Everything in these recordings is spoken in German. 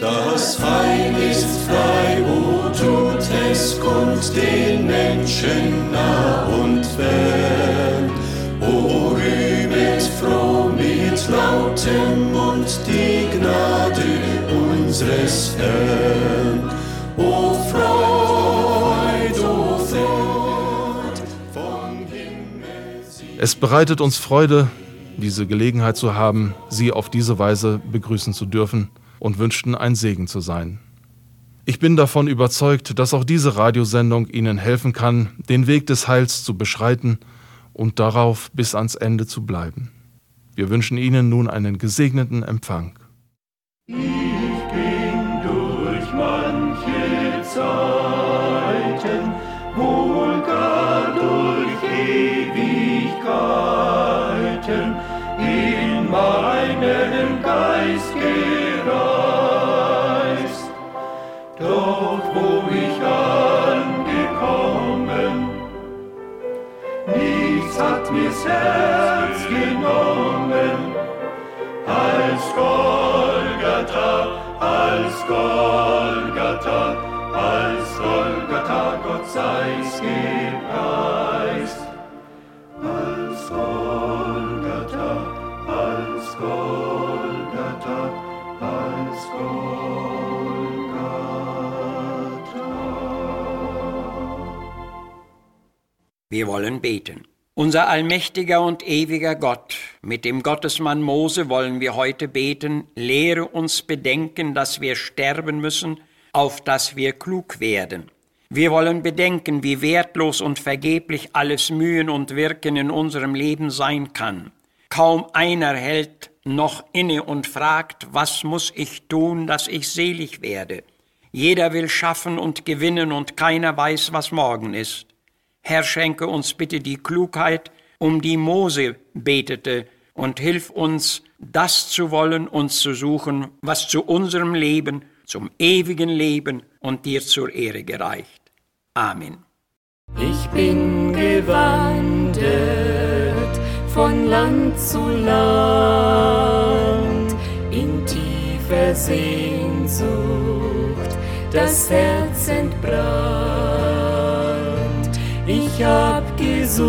Das Heil ist frei, wo tut es kund den Menschen nah und fern. O rühmet froh mit lautem Mund die Gnade unseres Herrn. O Freud, o Freud, vom Himmel Es bereitet uns Freude, diese Gelegenheit zu haben, Sie auf diese Weise begrüßen zu dürfen und wünschten ein Segen zu sein. Ich bin davon überzeugt, dass auch diese Radiosendung Ihnen helfen kann, den Weg des Heils zu beschreiten und darauf bis ans Ende zu bleiben. Wir wünschen Ihnen nun einen gesegneten Empfang. Ich Golgatha, als Golgatha, als Wir wollen beten. Unser allmächtiger und ewiger Gott, mit dem Gottesmann Mose wollen wir heute beten, lehre uns bedenken, dass wir sterben müssen, auf dass wir klug werden. Wir wollen bedenken, wie wertlos und vergeblich alles Mühen und Wirken in unserem Leben sein kann. Kaum einer hält noch inne und fragt, was muss ich tun, dass ich selig werde? Jeder will schaffen und gewinnen und keiner weiß, was morgen ist. Herr, schenke uns bitte die Klugheit, um die Mose betete, und hilf uns, das zu wollen und zu suchen, was zu unserem Leben, zum ewigen Leben und dir zur Ehre gereicht. Amen. Ich bin gewandert von Land zu Land in tiefer Sehnsucht, das Herz entbrannt. Ich hab gesucht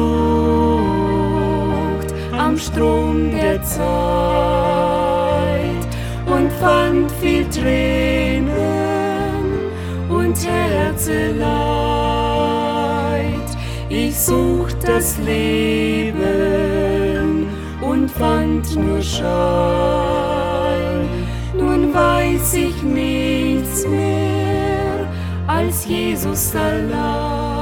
am Strom der Zeit und fand viel Tränen und Herzeleid. Ich sucht das Leben und fand nur Schein. Nun weiß ich nichts mehr als Jesus allein.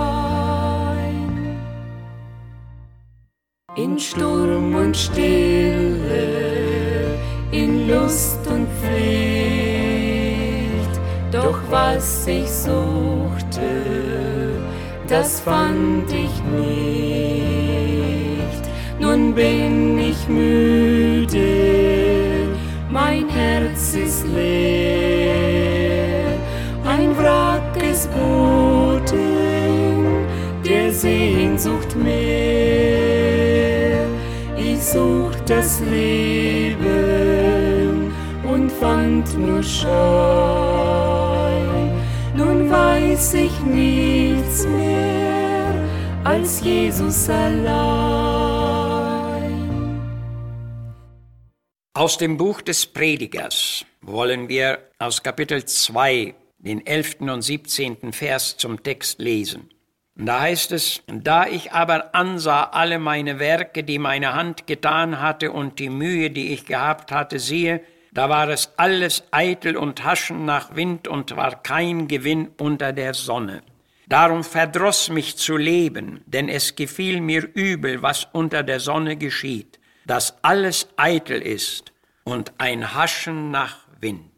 In Sturm und Stille, in Lust und Pflicht, doch was ich suchte, das fand ich nicht. Nun bin ich müde, mein Herz ist leer, ein Wrack ist Boden der Sehnsucht mehr. Sucht das Leben und fand nur Schein. Nun weiß ich nichts mehr als Jesus allein. Aus dem Buch des Predigers wollen wir aus Kapitel 2 den 11. und 17. Vers zum Text lesen. Und Da heißt es, da ich aber ansah alle meine Werke, die meine Hand getan hatte und die Mühe, die ich gehabt hatte, siehe, da war es alles eitel und Haschen nach Wind und war kein Gewinn unter der Sonne. Darum verdross mich zu leben, denn es gefiel mir übel, was unter der Sonne geschieht, dass alles eitel ist und ein Haschen nach Wind.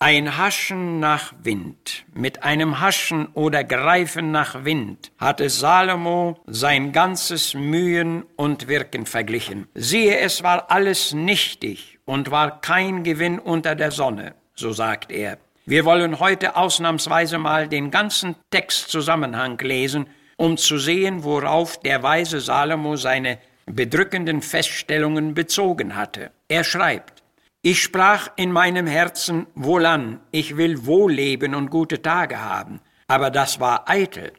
Ein Haschen nach Wind. Mit einem Haschen oder Greifen nach Wind hatte Salomo sein ganzes Mühen und Wirken verglichen. Siehe, es war alles nichtig und war kein Gewinn unter der Sonne, so sagt er. Wir wollen heute ausnahmsweise mal den ganzen Textzusammenhang lesen, um zu sehen, worauf der weise Salomo seine bedrückenden Feststellungen bezogen hatte. Er schreibt, Ich sprach in meinem Herzen, wohlan, ich will wohl leben und gute Tage haben, aber das war eitel.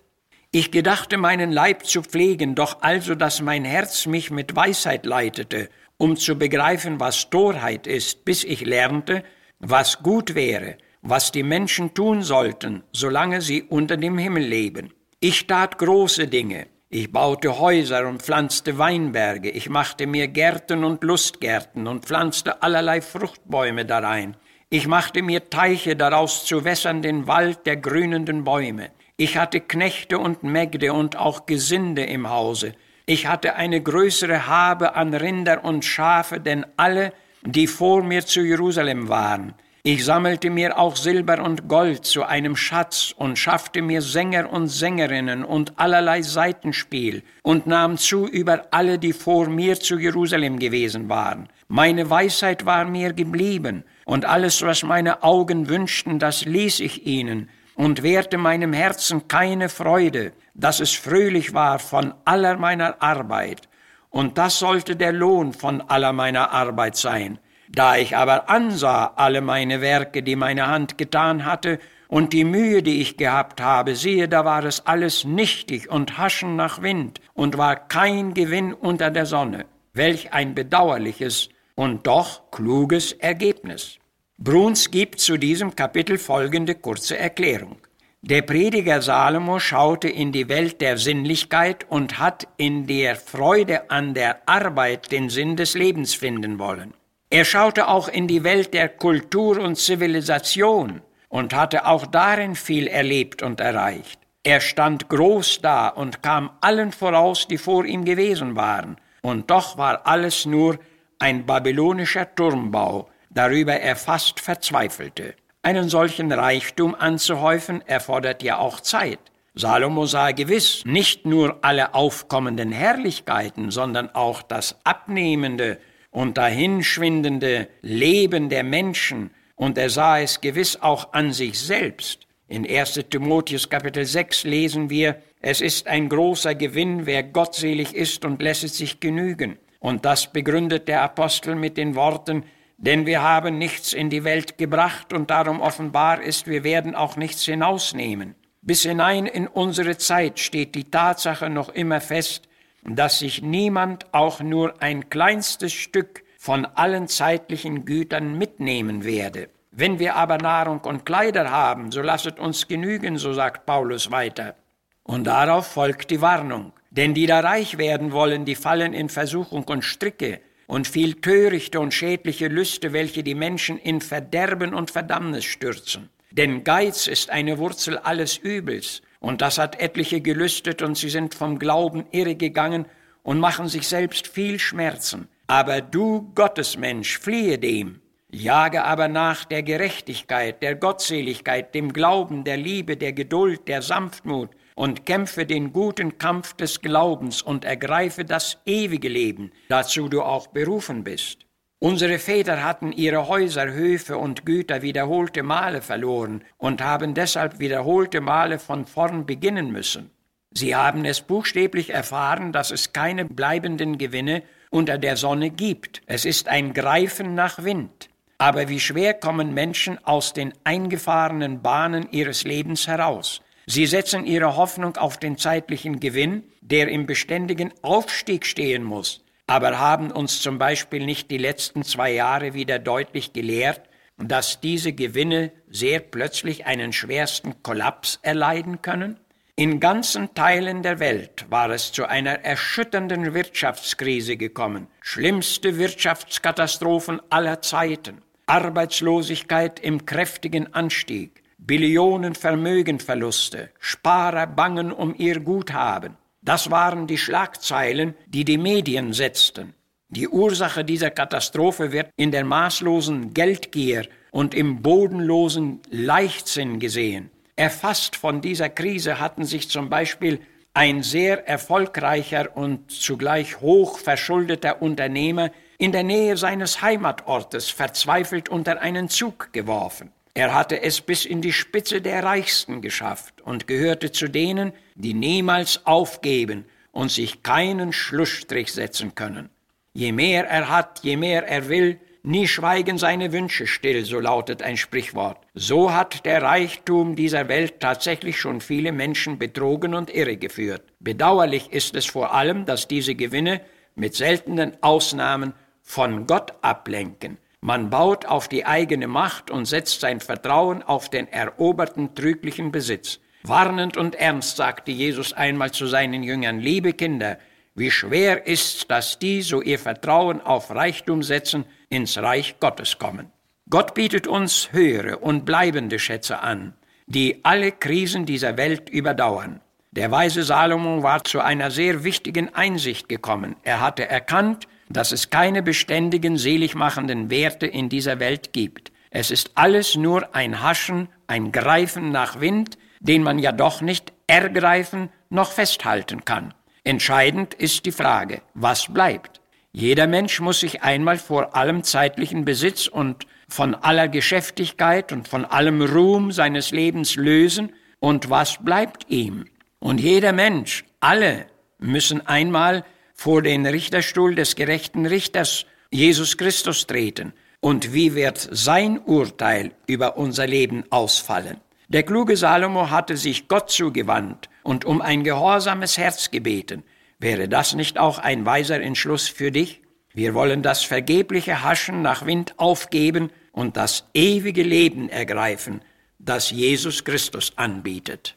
Ich gedachte meinen Leib zu pflegen, doch also, dass mein Herz mich mit Weisheit leitete, um zu begreifen, was Torheit ist, bis ich lernte, was gut wäre, was die Menschen tun sollten, solange sie unter dem Himmel leben. Ich tat große Dinge. Ich baute Häuser und pflanzte Weinberge. Ich machte mir Gärten und Lustgärten und pflanzte allerlei Fruchtbäume darein. Ich machte mir Teiche daraus zu wässern den Wald der grünenden Bäume. Ich hatte Knechte und Mägde und auch Gesinde im Hause. Ich hatte eine größere Habe an Rinder und Schafe, denn alle, die vor mir zu Jerusalem waren. Ich sammelte mir auch Silber und Gold zu einem Schatz und schaffte mir Sänger und Sängerinnen und allerlei Seitenspiel und nahm zu über alle, die vor mir zu Jerusalem gewesen waren. Meine Weisheit war mir geblieben und alles, was meine Augen wünschten, das ließ ich ihnen und wehrte meinem Herzen keine Freude, dass es fröhlich war von aller meiner Arbeit. Und das sollte der Lohn von aller meiner Arbeit sein. Da ich aber ansah alle meine Werke, die meine Hand getan hatte, und die Mühe, die ich gehabt habe, siehe, da war es alles nichtig und haschen nach Wind und war kein Gewinn unter der Sonne. Welch ein bedauerliches und doch kluges Ergebnis. Bruns gibt zu diesem Kapitel folgende kurze Erklärung. Der Prediger Salomo schaute in die Welt der Sinnlichkeit und hat in der Freude an der Arbeit den Sinn des Lebens finden wollen. Er schaute auch in die Welt der Kultur und Zivilisation und hatte auch darin viel erlebt und erreicht. Er stand groß da und kam allen voraus, die vor ihm gewesen waren, und doch war alles nur ein babylonischer Turmbau, darüber er fast verzweifelte. Einen solchen Reichtum anzuhäufen erfordert ja auch Zeit. Salomo sah gewiss nicht nur alle aufkommenden Herrlichkeiten, sondern auch das abnehmende und dahinschwindende Leben der Menschen, und er sah es gewiss auch an sich selbst. In 1 Timotheus Kapitel 6 lesen wir, es ist ein großer Gewinn, wer gottselig ist und lässt sich genügen. Und das begründet der Apostel mit den Worten, denn wir haben nichts in die Welt gebracht und darum offenbar ist, wir werden auch nichts hinausnehmen. Bis hinein in unsere Zeit steht die Tatsache noch immer fest, dass sich niemand auch nur ein kleinstes Stück von allen zeitlichen Gütern mitnehmen werde. Wenn wir aber Nahrung und Kleider haben, so lasset uns genügen, so sagt Paulus weiter. Und darauf folgt die Warnung. Denn die da reich werden wollen, die fallen in Versuchung und Stricke, und viel törichte und schädliche Lüste, welche die Menschen in Verderben und Verdammnis stürzen. Denn Geiz ist eine Wurzel alles Übels, und das hat etliche gelüstet, und sie sind vom Glauben irregegangen und machen sich selbst viel Schmerzen. Aber du, Gottesmensch, fliehe dem, jage aber nach der Gerechtigkeit, der Gottseligkeit, dem Glauben, der Liebe, der Geduld, der Sanftmut, und kämpfe den guten Kampf des Glaubens und ergreife das ewige Leben, dazu du auch berufen bist. Unsere Väter hatten ihre Häuser, Höfe und Güter wiederholte Male verloren und haben deshalb wiederholte Male von vorn beginnen müssen. Sie haben es buchstäblich erfahren, dass es keine bleibenden Gewinne unter der Sonne gibt. Es ist ein Greifen nach Wind. Aber wie schwer kommen Menschen aus den eingefahrenen Bahnen ihres Lebens heraus. Sie setzen ihre Hoffnung auf den zeitlichen Gewinn, der im beständigen Aufstieg stehen muss, aber haben uns zum Beispiel nicht die letzten zwei Jahre wieder deutlich gelehrt, dass diese Gewinne sehr plötzlich einen schwersten Kollaps erleiden können? In ganzen Teilen der Welt war es zu einer erschütternden Wirtschaftskrise gekommen, schlimmste Wirtschaftskatastrophen aller Zeiten, Arbeitslosigkeit im kräftigen Anstieg, Billionen Vermögenverluste, Sparer bangen um ihr Guthaben. Das waren die Schlagzeilen, die die Medien setzten. Die Ursache dieser Katastrophe wird in der maßlosen Geldgier und im bodenlosen Leichtsinn gesehen. Erfasst von dieser Krise hatten sich zum Beispiel ein sehr erfolgreicher und zugleich hoch verschuldeter Unternehmer in der Nähe seines Heimatortes verzweifelt unter einen Zug geworfen. Er hatte es bis in die Spitze der Reichsten geschafft und gehörte zu denen, die niemals aufgeben und sich keinen Schlussstrich setzen können. Je mehr er hat, je mehr er will, Nie schweigen seine Wünsche still, so lautet ein Sprichwort. So hat der Reichtum dieser Welt tatsächlich schon viele Menschen betrogen und irregeführt. Bedauerlich ist es vor allem, dass diese Gewinne mit seltenen Ausnahmen von Gott ablenken. Man baut auf die eigene Macht und setzt sein Vertrauen auf den eroberten trüglichen Besitz. Warnend und ernst sagte Jesus einmal zu seinen Jüngern, liebe Kinder, wie schwer ist, dass die, so ihr Vertrauen auf Reichtum setzen, ins Reich Gottes kommen. Gott bietet uns höhere und bleibende Schätze an, die alle Krisen dieser Welt überdauern. Der weise Salomo war zu einer sehr wichtigen Einsicht gekommen. Er hatte erkannt, dass es keine beständigen, seligmachenden Werte in dieser Welt gibt. Es ist alles nur ein Haschen, ein Greifen nach Wind, den man ja doch nicht ergreifen noch festhalten kann. Entscheidend ist die Frage, was bleibt? Jeder Mensch muss sich einmal vor allem zeitlichen Besitz und von aller Geschäftigkeit und von allem Ruhm seines Lebens lösen, und was bleibt ihm? Und jeder Mensch, alle müssen einmal vor den Richterstuhl des gerechten Richters Jesus Christus treten. Und wie wird sein Urteil über unser Leben ausfallen? Der kluge Salomo hatte sich Gott zugewandt und um ein gehorsames Herz gebeten. Wäre das nicht auch ein weiser Entschluss für dich? Wir wollen das vergebliche Haschen nach Wind aufgeben und das ewige Leben ergreifen, das Jesus Christus anbietet.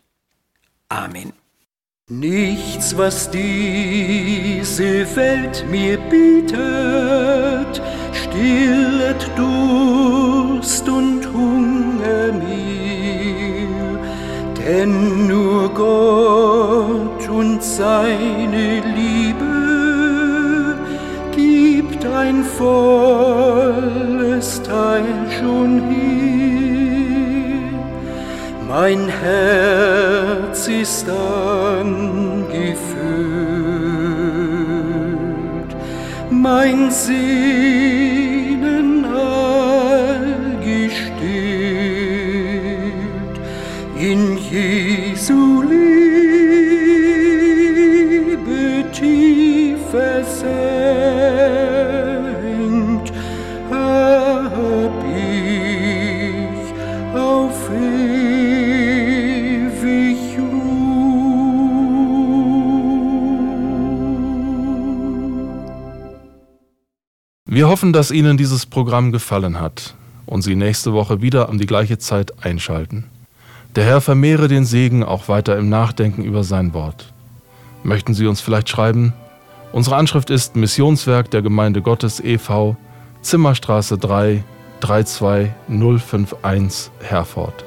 Amen. Nichts, was diese Welt mir bietet, stillet Durst und Hunger mir, denn nur Gott und seine Liebe gibt ein volles Teil schon hier. Mein Herz ist angefüllt, mein Sehnen all gestillt in Jesu Wir hoffen, dass Ihnen dieses Programm gefallen hat und Sie nächste Woche wieder um die gleiche Zeit einschalten. Der Herr vermehre den Segen auch weiter im Nachdenken über sein Wort. Möchten Sie uns vielleicht schreiben? Unsere Anschrift ist Missionswerk der Gemeinde Gottes e.V., Zimmerstraße 3, 32051, Herford.